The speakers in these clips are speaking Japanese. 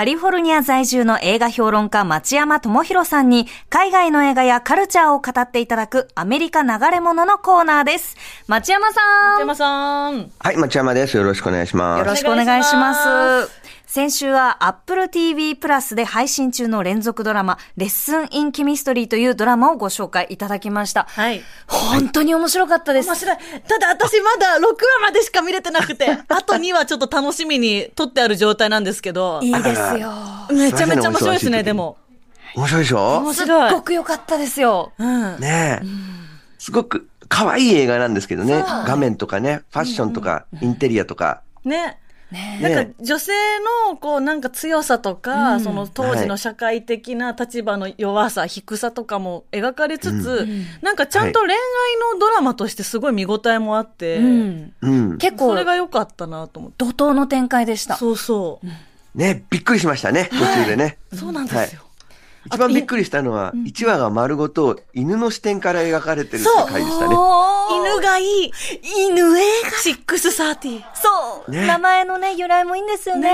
カリフォルニア在住の映画評論家町山智博さんに、海外の映画やカルチャーを語っていただくアメリカ流れ物のコーナーです。町山さん。松山さん。はい、町山です。よろしくお願いします。よろしく。お願いします先週は Apple TV プラスで配信中の連続ドラマ、レッスンインケミストリーというドラマをご紹介いただきました。はい。本当に面白かったです。面白い。ただ私まだ6話までしか見れてなくて、あと2話ちょっと楽しみに撮ってある状態なんですけど。いいですよ。めちゃめちゃ面白いですね、でも。面白いでしょ？すっ面白い。ごく良かったですよ。うん。ねえ。すごく可愛い映画なんですけどね。画面とかね、ファッションとか、インテリアとか。ね。ねなんねか女性のこうなんか強さとか、その当時の社会的な立場の弱さ、低さとかも描かれつつ、なんかちゃんと恋愛のドラマとしてすごい見応えもあって、うん。うん。結構それ、が良かったなと思って。怒涛の展開でした。そうそう。ね、びっくりしましたね、途中でね。そうなんですよ。一番びっくりしたのは、1話が丸ごと犬の視点から描かれてるって回でしたね。犬がいい。犬映画シックスサーティ。そう、ね名前のね、由来もいいんですよね。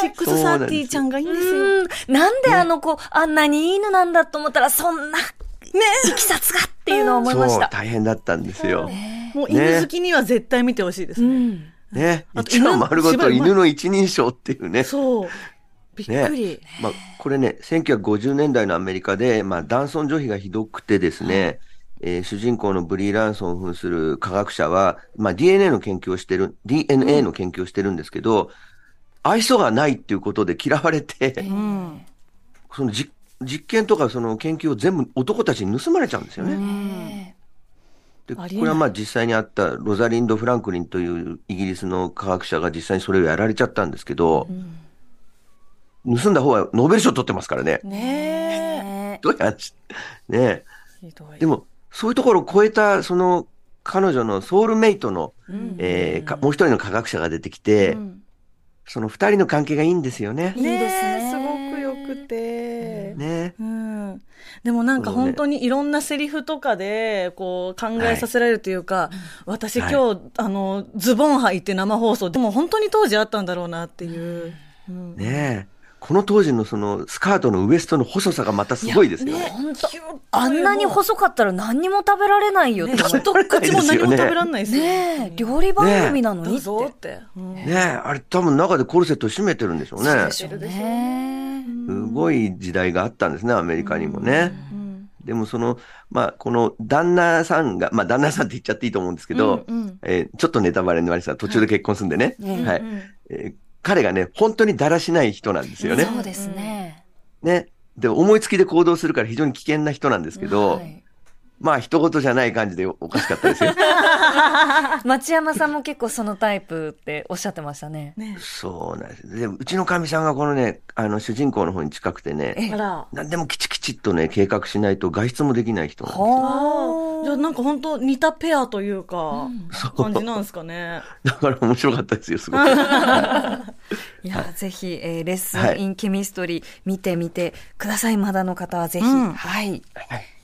シックスサーティちゃんがいいんですよ。うん。なんであの子、あんなにいい犬なんだと思ったら、そんな、ね、いきさつがっていうのを思いましそう、た。大変だったんですよ。もう犬好きには絶対見てほしいですうね。ん。ね。あと1話丸ご犬と犬の一人称っていうね。そう。びっくり。まあ、これね、1950年代のアメリカで、まあ、男尊女卑がひどくてですね、えー主人公のブリー・ランソンを扮する科学者は、まあ、DNA の研究をしてる、DNA の研究をしてるんですけど、愛想がないっていうことで嫌われて、うん。その実実験とかその研究を全部男たちに盗まれちゃうんですよね。ねで、これはまあ実際にあったロザリンド・フランクリンというイギリスの科学者が実際にそれをやられちゃったんですけど、盗んだ方はノーベル賞取ってますからね。ねね どういう話ねえ。え。ひどいでも、そういうところを超えた、その、彼女のソウルメイトの、えーかもう一人の科学者が出てきて、うんその二人の関係がいいんですよね。いいですねえすごくよくて。ね。うん、でもなんか本当にいろんなセリフとかでこう考えさせられるというか、私はい今日、あのズボン履いて生放送でも本当に当時あったんだろうなっていう、うんねえ。この当時のそのスカートのウエストの細さがまたすごいですよね。あんなに細かったら何にも食べられないよってね思って。一口も何も食べられないですよ。ねえ、料理番組なのにって。ねえ。あれ多分中でコルセット締めてるんでしょうね。でしょうね。すごい時代があったんですね、アメリカにもね。うんでもその、まあ、この旦那さんが、まあ、旦那さんって言っちゃっていいと思うんですけど、うんうんえーちょっとネタバレになりました。途中で結婚するんでね。うんはい、うんえー彼がね、本当にだらしない人なんですよね。そうですね。ね。で、思いつきで行動するから非常に危険な人なんですけど、はいまあ、一言じゃない感じでおかしかったですよ。町山さんも結構そのタイプっておっしゃってましたね。ねそうなんです。で、うちのかみさんがこのね、あの、主人公の方に近くてね。何でもきちきちっとね、計画しないと外出もできない人なんですよ。はああ、じゃあなんか本当似たペアというか、そう感じなんですかね。だから面白かったですよ、すごく。いや、ぜひ、えーレッスはいンインケミストリー見てみてください。まだの方はぜひ。うんはい。はい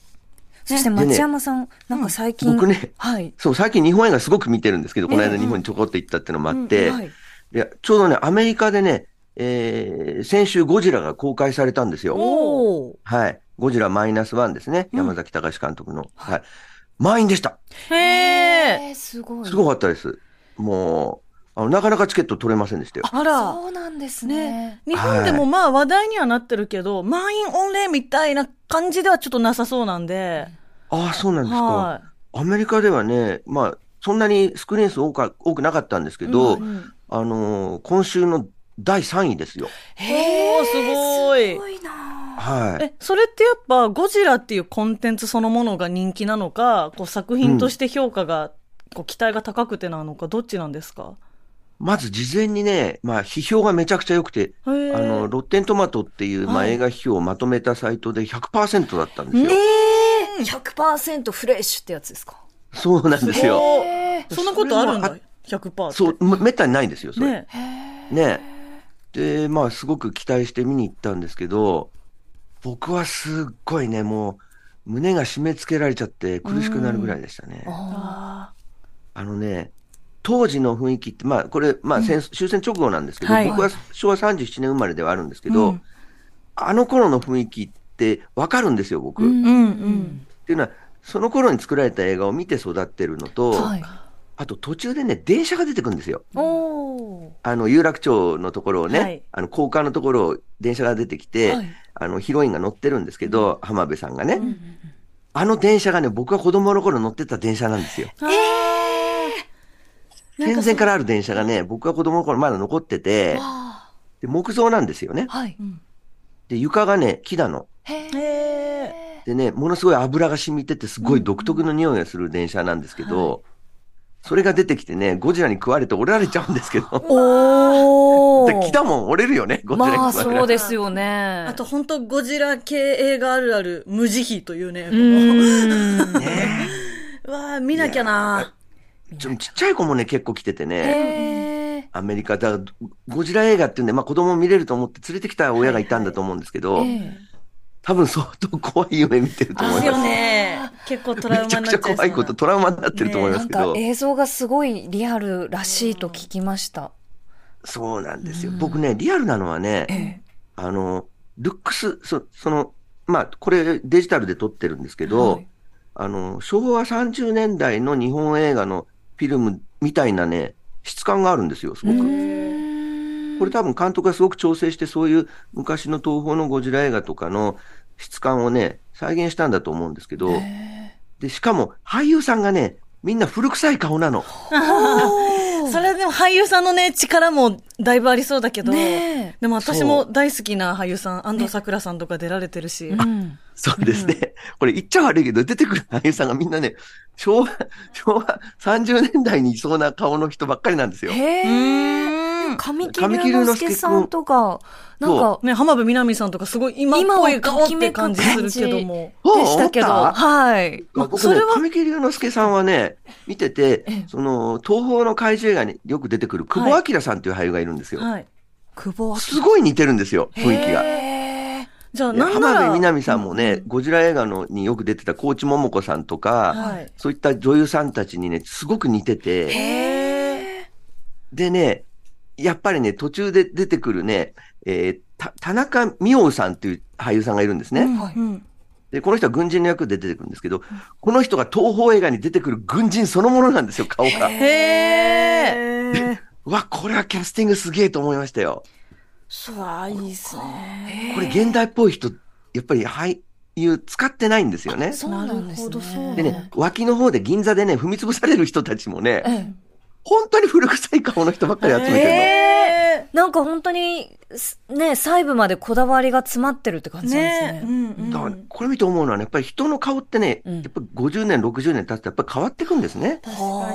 そして町山さん、なんか最近。僕ねはい。そう、最近日本映画すごく見てるんですけど、この間日本にちょこっと行ったっていうのもあって、はい。でちょうどね、アメリカでね、えー先週ゴジラが公開されたんですよ。おー。はい。ゴジラマイナスワンですね。山崎隆監督の。はい。満員でした。へえ。えー、すごい。すごかったです。もう、あの、なかなかチケット取れませんでしたよ。あら。そうなんですね。日本でもまあ話題にはなってるけど、満員御礼みたいな感じではちょっとなさそうなんで。ああ、そうなんですか。はアメリカではね、まあ、そんなにスクリーン数多か多くなかったんですけど、うんあのー今週の第3位ですよ。い。へえ、すごいす。ごいなはい。え、それってやっぱゴジラっていうコンテンツそのものが人気なのか、こう作品として評価が、こう期待が高くてなのか、どっちなんですか？まず事前にね、まあ、批評がめちゃくちゃ良くて。あの、ロッテントマトっていう、まあ、はい映画批評をまとめたサイトで100%だったんですよ。えー、100%フレッシュってやつですか？そうなんですよ。えそんなことあるんだそれ。100%って。そう、めめったにないんですよ、それ。ねねで、まあ、すごく期待して見に行ったんですけど、僕はすっごいね、もう、胸が締め付けられちゃって苦しくなるぐらいでしたね。あのね、当時の雰囲気って、まあ、これ、まあ戦、終戦直後なんですけど、はい僕は昭和37年生まれではあるんですけど、あの頃の雰囲気ってわかるんですよ、僕。っうんうん。ていうのは、その頃に作られた映画を見て育ってるのと、はい。あと途中でね、電車が出てくるんですよ。あの、有楽町のところをね、はいあの、高架のところを電車が出てきて、はいあの、ヒロインが乗ってるんですけど、浜辺さんがね、あの電車がね、僕が子供の頃乗ってた電車なんですよ。戦前からある電車がね、僕が子供の頃まだ残ってて、あで木造なんですよねー。はい。で、床がね、木なの。へ。でね、ものすごい油が染みてて、すごい独特の匂いがする電車なんですけど、それが出てきてね、ゴジラに食われて折られちゃうんですけど、お で木だもん折れるよね、ゴジラにまあ、食われて。そうですよね。あと、本当ゴジラ系映画あるある、無慈悲というね。うーん。ねう わあ見なきゃな。ちっちゃい子もね、結構来ててね、アメリカ、だゴジラ映画っていうんで、まあ子供見れると思って連れてきた親がいたんだと思うんですけど、え多分相当怖い夢見てると思います。ですよね。結構トラウマめちゃくちゃになっちゃいそうな怖いこと、トラウマになってると思いますけど、映像がすごいリアルらしいと聞きました。そうなんですよ。僕ね、リアルなのはね、えあの、ルックス、そその、まあ、これデジタルで撮ってるんですけど、はいあの、昭和30年代の日本映画のフィルムみたいなね、質感があるんですよ、すごく。これ多分監督がすごく調整して、そういう昔の東宝のゴジラ映画とかの質感をね、再現したんだと思うんですけど、で、しかも俳優さんがね、みんな古臭い顔なの。それでも俳優さんのね、力もだいぶありそうだけど、ねでも私も大好きな俳優さん、安藤サクラさんとか出られてるし。うんそうですね。これ言っちゃ悪いけど、出てくる俳優さんがみんなね、昭和、昭和30年代にいそうな顔の人ばっかりなんですよ。へ。ーん。神木隆之介さんとか、なんか、ね、浜辺美波さんとかすごい今っぽい顔って感じするけども。でしたけど、はい。まあ僕ね、神木隆之介さんはね、見てて、その、東宝の怪獣映画によく出てくる久保明さんという俳優がいるんですよ。はい。久保すごい似てるんですよ、雰囲気が。へーじゃあ、でなん。浜辺美波さんもね、ゴジラ映画のによく出てた高知桃子さんとか、はいそういった女優さんたちにね、すごく似てて、へでね、やっぱりね、途中で出てくるね、えーた田中美桜さんという俳優さんがいるんですね。はいーうん。で、この人は軍人の役で出てくるんですけど、この人が東宝映画に出てくる軍人そのものなんですよ、顔が。へー。うわ、これはキャスティングすげえと思いましたよ。うわいいっすね。これ現代っぽい人、やっぱり俳優使ってないんですよね。そうなんですなるほどそうね。でね、脇の方で銀座でね、踏み潰される人たちもね、ええ本当に古臭い顔の人ばっかり集めてるの。へなんか本当に、すね、細部までこだわりが詰まってるって感ー。じなんですねね。うんうん。だから、これ見て思うのはね、やっぱり人の顔ってね、うんやっぱり50年、60年経つとやっぱり変わってくんですね。確かはあ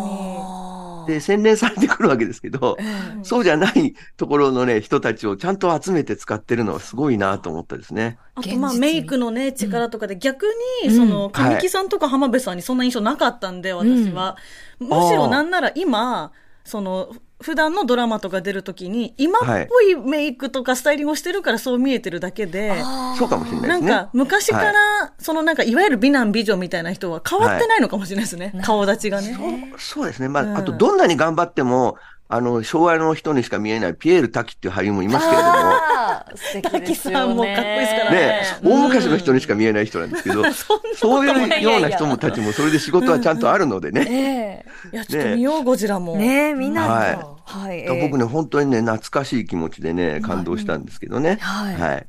で、洗練されてくるわけですけど、そうじゃないところのね、人たちをちゃんと集めて使ってるのはすごいなと思ったですね。あと、まあ、メイクのね、力とかで、逆に、うん。その、神木さんとか浜辺さんにそんな印象なかったんで、私は。むしろなんなら今、その、普段のドラマとか出るときに、今っぽいメイクとかスタイリングをしてるからそう見えてるだけで、そうかもしれないですね。なんか、昔かはら、そのなんか、いわゆる美男美女みたいな人は変わってないのかもしれないですね。顔立ちがね。そうですね。まあ、うんあと、どんなに頑張っても、あの、昭和の人にしか見えないピエール滝っていう俳優もいますけれども、素敵ですよね。滝さんもかっこいいですからね、大昔の人にしか見えない人なんですけど、そういうような人もたちもそれで仕事はちゃんとあるのでね。えいや、ちょっと見よう、ゴジラも。え。ねえ、みんなはいはい。僕ね、本当にね、懐かしい気持ちでね、感動したんですけどね。はい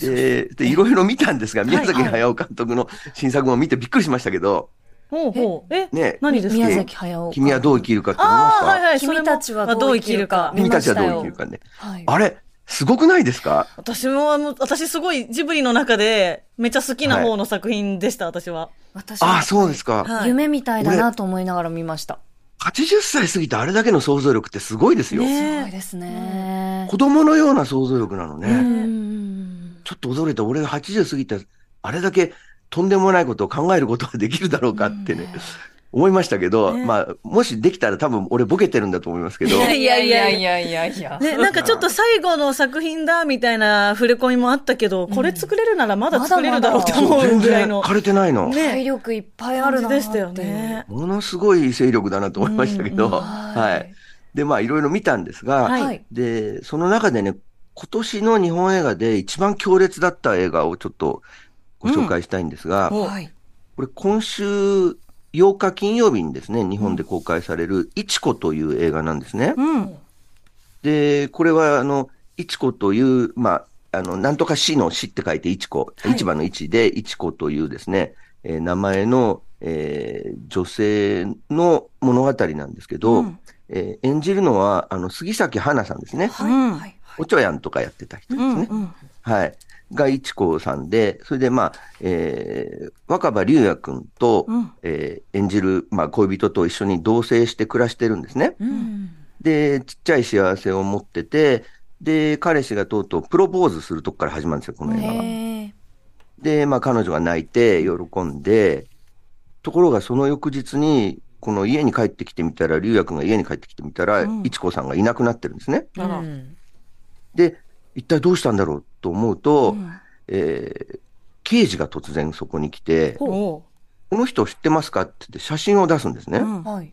で、いろいろ見たんですが、宮崎駿監督の新作も見てびっくりしましたけど、ほうほう。え、ね何ですか？宮崎駿。君はどう生きるかって思いましああ、はいたはい。君たちはどう生きるか。君たちはどう生きるかね。はい。あれ、すごくないですか？私も、あの私すごいジブリの中でめっちゃ好きな方の作品でした、私は。私ああ、そうですか。はい夢みたいだなと思いながら見ました。80歳過ぎてあれだけの想像力ってすごいですよ。ねすごいですね。子供のような想像力なのね。うん。ちょっと驚いた。俺が80過ぎて、あれだけとんでもないことを考えることができるだろうかってね、思いましたけど、ね。まあ、もしできたら多分俺ボケてるんだと思いますけど、いやいやいやいやいや。いや。ね、なんかちょっと最後の作品だみたいな触れ込みもあったけど、これ作れるならまだ作れるだろうって思う全然ぐらいの。枯れてないの。ね。体力いっぱいあるな。でしたよね。ものすごい勢力だなと思いましたけど、はははい。で、まあ、いろいろ見たんですが、はい。で、その中でね、今年の日本映画で一番強烈だった映画をちょっとご紹介したいんですが、うんはい。これ今週8日金曜日にですね、日本で公開される、いちこという映画なんですね。うん。で、これは、あの、いちこという、まあ、あの、なんとか市の市って書いていちこ、はい市場の市でいちこというですね、えー名前の、えー女性の物語なんですけど、うんえー演じるのは、あの、杉咲花さんですね。はい。はい。おちょやんとかやってた人ですうん。ね。うん。はい。がいちこさんで、それでまあ、えー、若葉龍也くんと、うんえー演じる、まあ、恋人と一緒に同棲して暮らしてるんですね。うん。で、ちっちゃい幸せを持ってて、で、彼氏がとうとうプロポーズするとこから始まるんですよ、この映画は。で、まあ彼女が泣いて喜んで、ところがその翌日に、この家に帰ってきてみたら、龍也くんが家に帰ってきてみたら、うんいちこさんがいなくなってるんですね。あらで、一体どうしたんだろうと思うと、うんえー刑事が突然そこに来て、おこうの人知ってますかって言って写真を出すんですね。うんはい。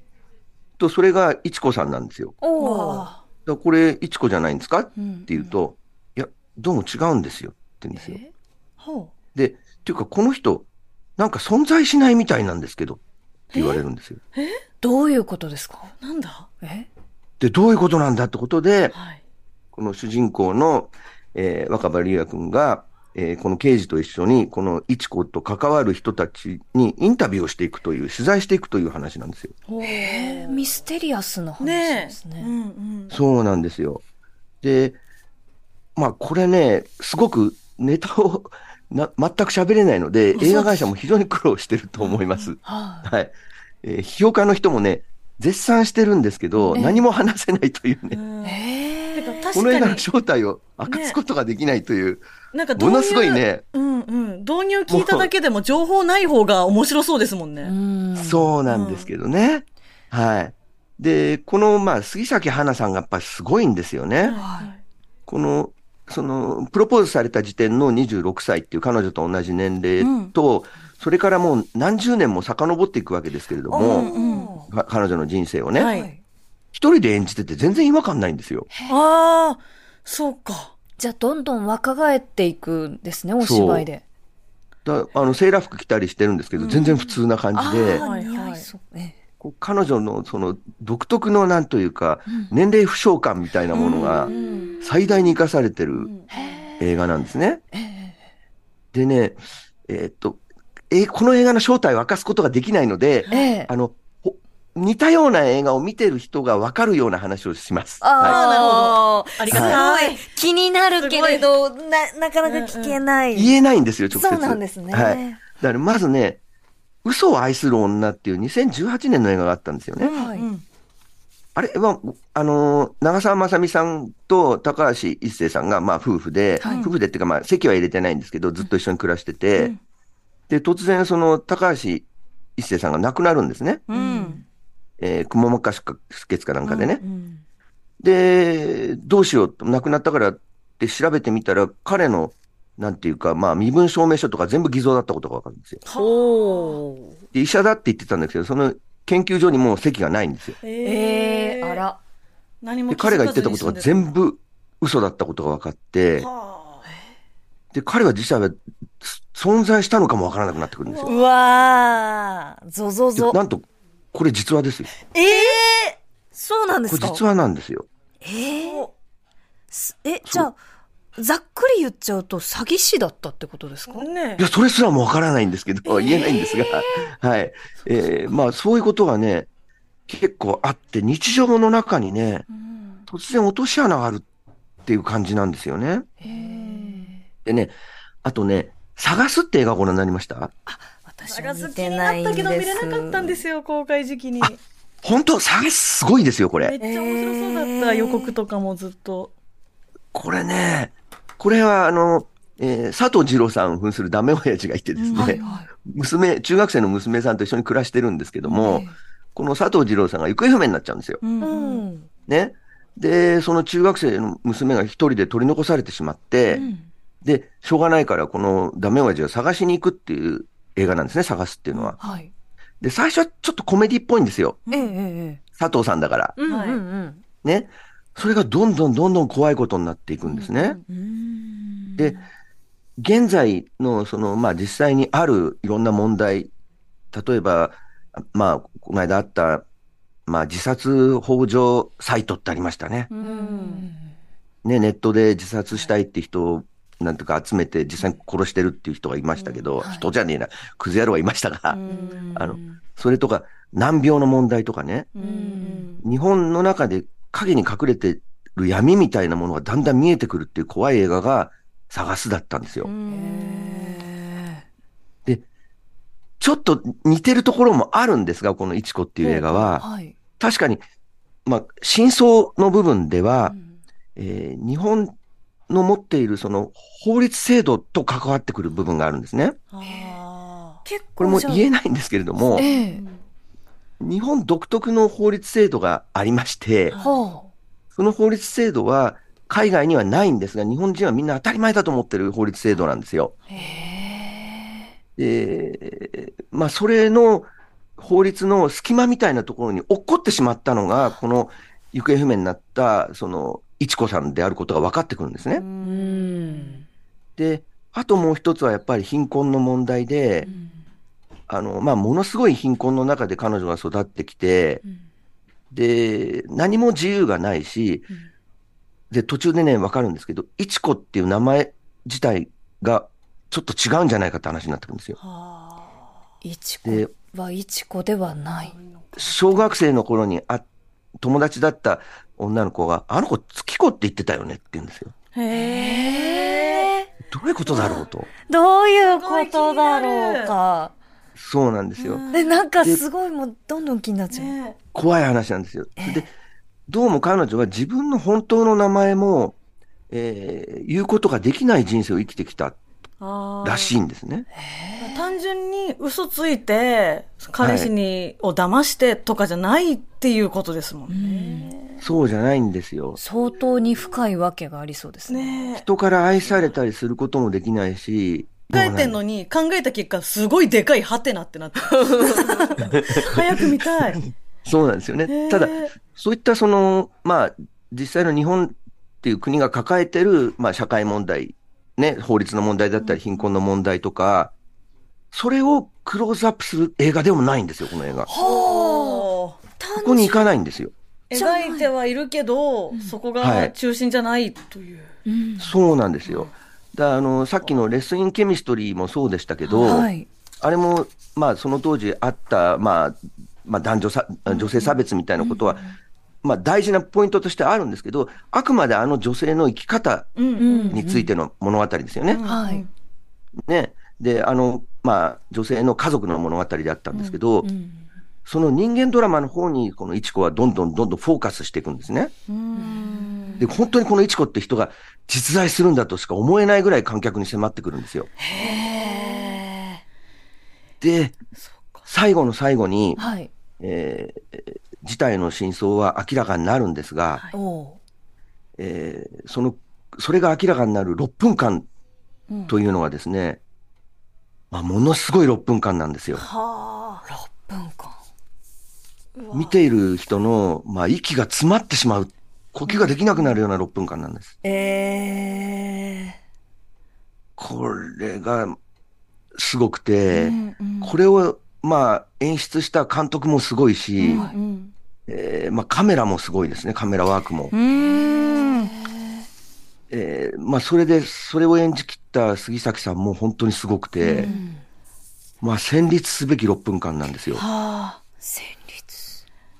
と、それがいちこさんなんですよ。だこれ、いちこじゃないんですか？ってうん言うと、いや、どうも違うんですよって言うんですよ。で、っていうか、この人、なんか存在しないみたいなんですけど、って言われるんですよ。どういうことですか？う。なんだ？えで、どういうことなんだってことで、はい。この主人公の、えー若葉龍也くんが、えーこの刑事と一緒に、この一子と関わる人たちにインタビューをしていくという、取材していくという話なんですよ。ほうえーミステリアスな話ねですね。え。うんうん。そうなんですよ。で、まあ、これね、すごくネタを な全く喋れないので、映画会社も非常に苦労してると思います。はい。はい。えー批評家の人もね、絶賛してるんですけど、ええ何も話せないというね、うんえこの映画の確かに、正体を明かすことができないという、なんか導入ものすごい。ね、うんうん。導入聞いただけでも情報ない方が面白そうですもんね。うんそうなんですけどね。はい。で、この、まあ、杉咲花さんがやっぱりすごいんですよね。はいこの、その、プロポーズされた時点の26歳っていう彼女と同じ年齢と、それからもう何十年も遡っていくわけですけれどうんも、うんか彼女の人生をね、はい一人で演じてて全然違和感ないんですよ。ああ、そうか。じゃあ、どんどん若返っていくんですね、お芝居で。だあの、セーラー服着たりしてるんですけど、全然普通な感じで、はいはい似合いそう。えこう彼女のその独特のなんというか、年齢不詳感みたいなものがうん最大に生かされてるへ映画なんですね。でね、えーっと、えーこの映画の正体を明かすことができないのでー、ええあの、ほ似たような映画を見てる人がわかるような話をします。はああ、ありすごがたい。い気になるけれど、な、なかなか聞けない。い。言えないんですよ、直接。そうなんですね。はい。だからまずね、嘘を愛する女っていう2018年の映画があったんですよね。はいうんあれは、あのー長澤まさみさんと高橋一生さんが、まあ、夫婦で、はい夫婦でっていうか、まあ、席は入れてないんですけど、ずっと一緒に暮らしてて、うんで、突然、その、高橋一生さんが亡くなるんですね。うん。えー、くも膜下出血かなんかでね。うんで、どうしようと、亡くなったからって調べてみたら、彼の、なんていうか、まあ、身分証明書とか全部偽造だったことがわかるんですよ。医者だって言ってたんですけど、その研究所にもう席がないんですよ。ええあ。ら。何もで、彼が言ってたことが全部嘘だったことが分かって、はで、彼は実際はす存在したのかも分からなくなってくるんですよ。うわー、ゾゾゾ。でなんと、これ実話ですよ。ええそうなんですか？これ実話なんですよ。ええすえ、じゃあ、ざっくり言っちゃうと詐欺師だったってことですか？あ。ねいや、それすらも分からないんですけど、言えないんですが、はい。えーまあ、そういうことがね、結構あって、日常の中にね、うん突然落とし穴があるっていう感じなんですよね。へえでね、あとね、探すって映画ご覧になりました？私は見探す気にないった。けど見れなかったんですよ、公開時期に。本当？探すすごいですよ、これ。めっちゃ面白そうだった、予告とかもずっと。これね、これはあの、えー佐藤二郎さん扮するダメ親父がいてですね、はいはい。娘、中学生の娘さんと一緒に暮らしてるんですけども、えこの佐藤二郎さんが行方不明になっちゃうんですよ。うんえううんん。ね。で、その中学生の娘が一人で取り残されてしまって、うんで、しょうがないからこのダメ親父を探しに行くっていう映画なんですね、探すっていうのは。はい。で、最初はちょっとコメディっぽいんですよ。ええええ。佐藤さんだから。うんうんはいうん。ね。それがどんどんどんどん怖いことになっていくんですね。で、現在の、その、まあ実際にあるいろんな問題、例えば、まあ、この間あった、まあ自殺幇助サイトってありましたね。うん。ね、ネットで自殺したいって人を、なんとか集めて実際に殺してるっていう人がいましたけど、人じゃねえな、クズ野郎がいましたが、あの、それとか、難病の問題とかね、うん。日本の中で影に隠れてる闇みたいなものがだんだん見えてくるっていう怖い映画が探すだったんですよ。で、ちょっと似てるところもあるんですが、このいちこっていう映画は、はい。確かに、まあ、真相の部分では、えー日本の持っているその法律制度と関わってくる部分があるんですね。あ結これも言えないんですけれども、ええ。日本独特の法律制度がありまして、はその法律制度は海外にはないんですが、日本人はみんな当たり前だと思ってる法律制度なんですよ。で、まあ、それの法律の隙間みたいなところに落っこってしまったのが、この行方不明になった、その、いちこさんであることが分かってくるんですね。で、あともう一つはやっぱり貧困の問題で、あの、まあ、ものすごい貧困の中で彼女が育ってきて、で、何も自由がないし、で、途中でね、わかるんですけど、いちこっていう名前自体がちょっと違うんじゃないかって話になってくるんですよ。いちでこはいちこではない。小学生の頃にあ、友達だった女の子が、あの子月子って言ってたよねって言うんですよ。へえ。どういうことだろうと。どういうことだろうか。そうなんですよ。え、なんかすごいもうどんどん気になっちゃう。ね怖い話なんですよ。で、どうも彼女は自分の本当の名前も、えー言うことができない人生を生きてきたらしいんですね。単純に嘘ついて、彼氏に、を騙してとかじゃないっていうことですもんね。そうじゃないんですよ。相当に深いわけがありそうですね。ねえ。人から愛されたりすることもできないし、考えてんのに、考えた結果、すごいでかいハテナってなって。早く見たい。そうなんですよへね。ーただ、そういったその、まあ、実際の日本っていう国が抱えてる、まあ、社会問題、ね、法律の問題だったり、貧困の問題とか、それをクローズアップする映画でもないんですよ、この映画。こはあ。こに行かないんですよ。描いてはいるけど、そこが中心じゃないという。うん。そうなんですよ。だあの、さっきのレッスンインケミストリーもそうでしたけど、はい。あれも、まあ、その当時あった、まあ、まあ、男女さ、女性差別みたいなことは、まあ、大事なポイントとしてあるんですけど、あくまであの女性の生き方うんうんについての物語ですよね。はい。ね。で、あの、まあ、女性の家族の物語であったんですけど、うん。その人間ドラマの方に、このいちこはどんどんどんどんフォーカスしていくんですね。うん。で、本当にこのいちこって人が実在するんだとしか思えないぐらい観客に迫ってくるんですよ。で、最後の最後に、はい。えー事態の真相は明らかになるんですが、おうえーその、それが明らかになる6分間というのがですね、まあ、ものすごい6分間なんですよ。はあ。6分間。見ている人の、まあ、息が詰まってしまう、呼吸ができなくなるような6分間なんです。ええこれが、すごくて、うんうんこれを、まあ、演出した監督もすごいし、うん。えーまあ、カメラもすごいですね、カメラワークも。うーん。えーまあ、それで、それを演じ切った杉咲さんも本当にすごくて、まあ、戦慄すべき6分間なんですよ。はあ。戦慄。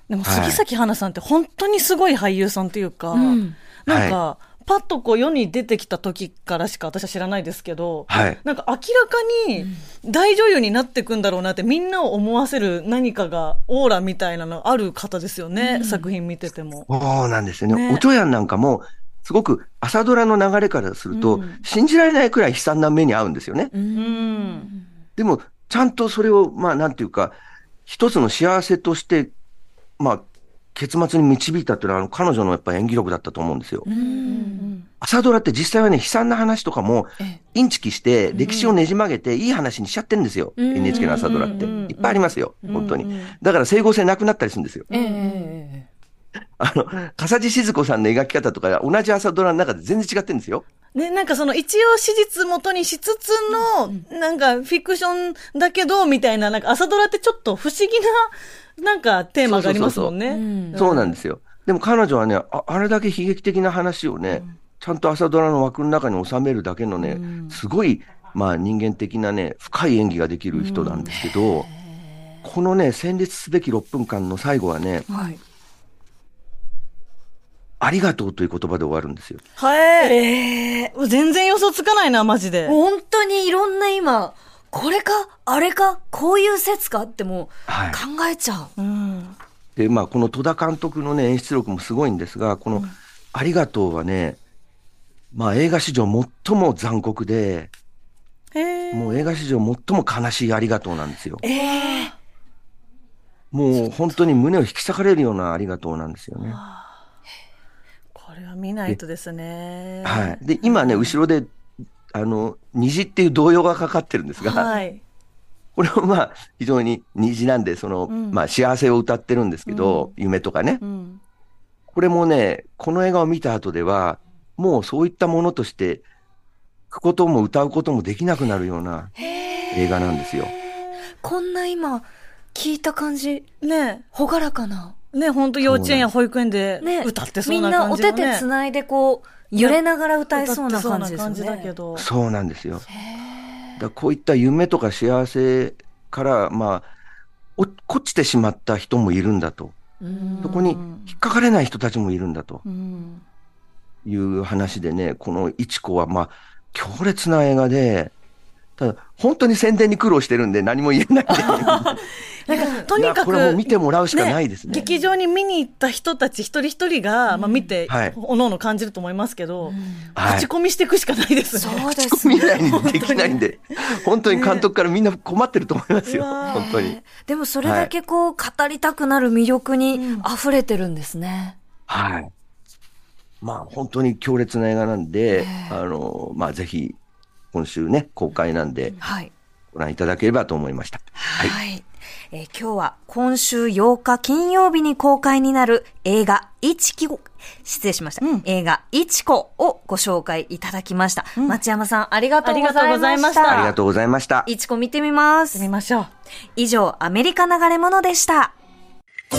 でも杉咲花さんって本当にすごい俳優さんというか、うんなんか、パッとこう世に出てきた時からしか私は知らないですけど、はい。なんか明らかに大女優になっていくんだろうなってみんなを思わせる何かがオーラみたいなのある方ですよね、作品見てても。そうなんですよね。ねおちょやんなんかも、すごく朝ドラの流れからすると、うん信じられないくらい悲惨な目に遭うんですよね。うん。でも、ちゃんとそれを、まあ、なんていうか、一つの幸せとして、まあ、結末に導いたっていうのは、あの彼女のやっぱ演技力だったと思うんですよ。うん。朝ドラって実際はね、悲惨な話とかも、インチキして、歴史をねじ曲げて、いい話にしちゃってるんですよ。NHK の朝ドラって。いっぱいありますよ。本当に。だから整合性なくなったりするんですよ。あの、笠地静子さんの描き方とか同じ朝ドラの中で全然違ってるんですよ。ね、なんかその一応史実元にしつつの、なんかフィクションだけど、みたいな、なんか朝ドラってちょっと不思議な、なんかテーマがありますもんね。そうなんですよ。でも彼女はね、ああれだけ悲劇的な話をね、うん、ちゃんと朝ドラの枠の中に収めるだけのね、うん、すごい、まあ人間的なね、深い演技ができる人なんですけど、うん、このね、戦慄すべき6分間の最後はね、はい、ありがとうという言葉で終わるんですよ。はい。えー、全然予想つかないな、マジで。本当にいろんな今、これか、あれか、こういう説かっても考えちゃう。はい、うんで、まあ、この戸田監督のね、演出力もすごいんですが、この、ありがとうはね、まあ、映画史上最も残酷で、もう映画史上最も悲しいありがとうなんですよ。えー、もう本当に胸を引き裂かれるようなありがとうなんですよね。これは見ないとですね。はい。で、今ね、後ろで、あの、虹っていう動揺がかかってるんですが、はい。これもまあ、非常に虹なんで、その、うん、まあ、幸せを歌ってるんですけど、うん、夢とかね、うん。これもね、この映画を見た後では、もうそういったものとして、くことも歌うこともできなくなるような映画なんですよ。こんな今、聞いた感じ、ね、ほがらかな。ね、本当幼稚園や保育園で歌ってそうな感じ、ね、みんなお手手つないでこう、揺れながら歌えそうな感じですね。だけど。そうなんですよ。だこういった夢とか幸せから、まあ、落っこちてしまった人もいるんだと。そこに引っかかれない人たちもいるんだと。いう話でね、このいちこは、まあ、強烈な映画で、ただ、本当に宣伝に苦労してるんで何も言えない。なんか、とにかく。これも見てもらうしかないですね。ね劇場に見に行った人たち一人一人が、まあ見て、はい、おのおの感じると思いますけど、口コミしていくしかないですね。そうです、ね。口コミないにできないんで、本当に監督からみんな困ってると思いますよ。本当に。でもそれだけこう、語りたくなる魅力に溢れてるんですね。はい。まあ本当に強烈な映画なんで、あの、まあぜひ、今週ね、公開なんで、はい、ご覧いただければと思いました。はい、はいえー、今日は今週8日金曜日に公開になる映画、いちき失礼しました。うん、映画、いちこをご紹介いただきました。うん、町山さん、ありがとうございました。ありがとうございました。いちこ見てみます。見ましょう。以上、アメリカ流れ物でした。ボ